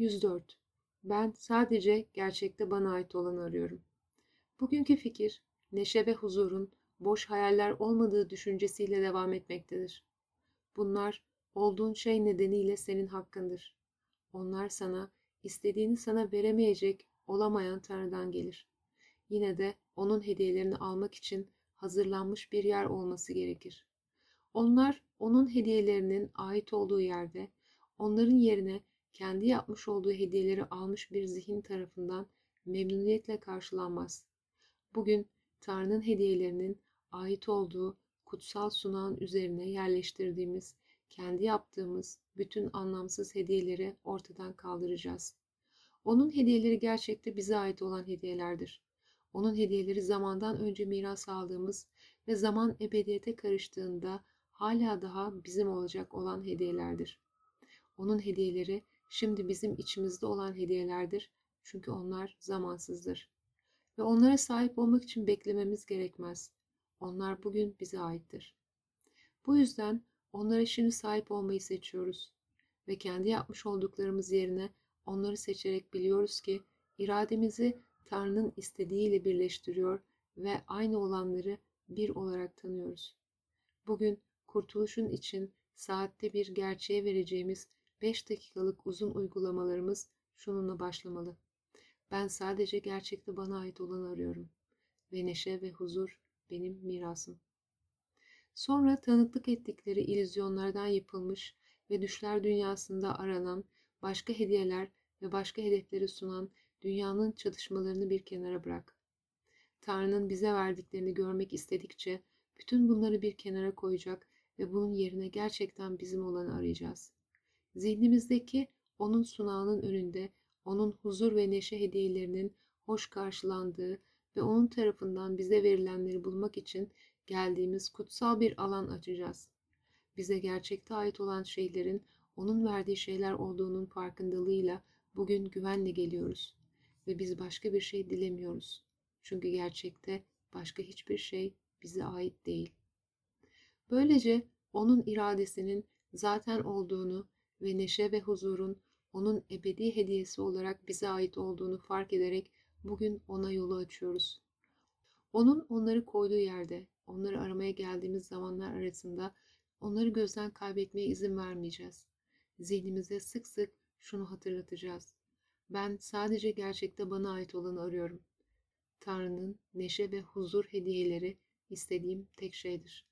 104. Ben sadece gerçekte bana ait olanı arıyorum. Bugünkü fikir, neşe ve huzurun boş hayaller olmadığı düşüncesiyle devam etmektedir. Bunlar olduğun şey nedeniyle senin hakkındır. Onlar sana istediğini sana veremeyecek, olamayan Tanrı'dan gelir. Yine de onun hediyelerini almak için hazırlanmış bir yer olması gerekir. Onlar onun hediyelerinin ait olduğu yerde, onların yerine kendi yapmış olduğu hediyeleri almış bir zihin tarafından memnuniyetle karşılanmaz. Bugün Tanrı'nın hediyelerinin ait olduğu kutsal sunağın üzerine yerleştirdiğimiz, kendi yaptığımız bütün anlamsız hediyeleri ortadan kaldıracağız. Onun hediyeleri gerçekte bize ait olan hediyelerdir. Onun hediyeleri zamandan önce miras aldığımız ve zaman ebediyete karıştığında hala daha bizim olacak olan hediyelerdir. Onun hediyeleri şimdi bizim içimizde olan hediyelerdir çünkü onlar zamansızdır. Ve onlara sahip olmak için beklememiz gerekmez. Onlar bugün bize aittir. Bu yüzden onlara şimdi sahip olmayı seçiyoruz. Ve kendi yapmış olduklarımız yerine onları seçerek biliyoruz ki irademizi Tanrı'nın istediğiyle birleştiriyor ve aynı olanları bir olarak tanıyoruz. Bugün kurtuluşun için saatte bir gerçeğe vereceğimiz 5 dakikalık uzun uygulamalarımız şununla başlamalı. Ben sadece gerçekte bana ait olanı arıyorum ve neşe ve huzur benim mirasım. Sonra tanıklık ettikleri illüzyonlardan yapılmış ve düşler dünyasında aranan başka hediyeler ve başka hedefleri sunan dünyanın çatışmalarını bir kenara bırak. Tanrı'nın bize verdiklerini görmek istedikçe bütün bunları bir kenara koyacak ve bunun yerine gerçekten bizim olanı arayacağız. Zihnimizdeki onun sunağının önünde onun huzur ve neşe hediyelerinin hoş karşılandığı ve onun tarafından bize verilenleri bulmak için geldiğimiz kutsal bir alan açacağız. Bize gerçekte ait olan şeylerin onun verdiği şeyler olduğunun farkındalığıyla bugün güvenle geliyoruz ve biz başka bir şey dilemiyoruz. Çünkü gerçekte başka hiçbir şey bize ait değil. Böylece onun iradesinin zaten olduğunu ve neşe ve huzurun onun ebedi hediyesi olarak bize ait olduğunu fark ederek bugün ona yolu açıyoruz. Onun onları koyduğu yerde, onları aramaya geldiğimiz zamanlar arasında onları gözden kaybetmeye izin vermeyeceğiz. Zihnimize sık sık şunu hatırlatacağız. Ben sadece gerçekte bana ait olanı arıyorum. Tanrı'nın neşe ve huzur hediyeleri istediğim tek şeydir.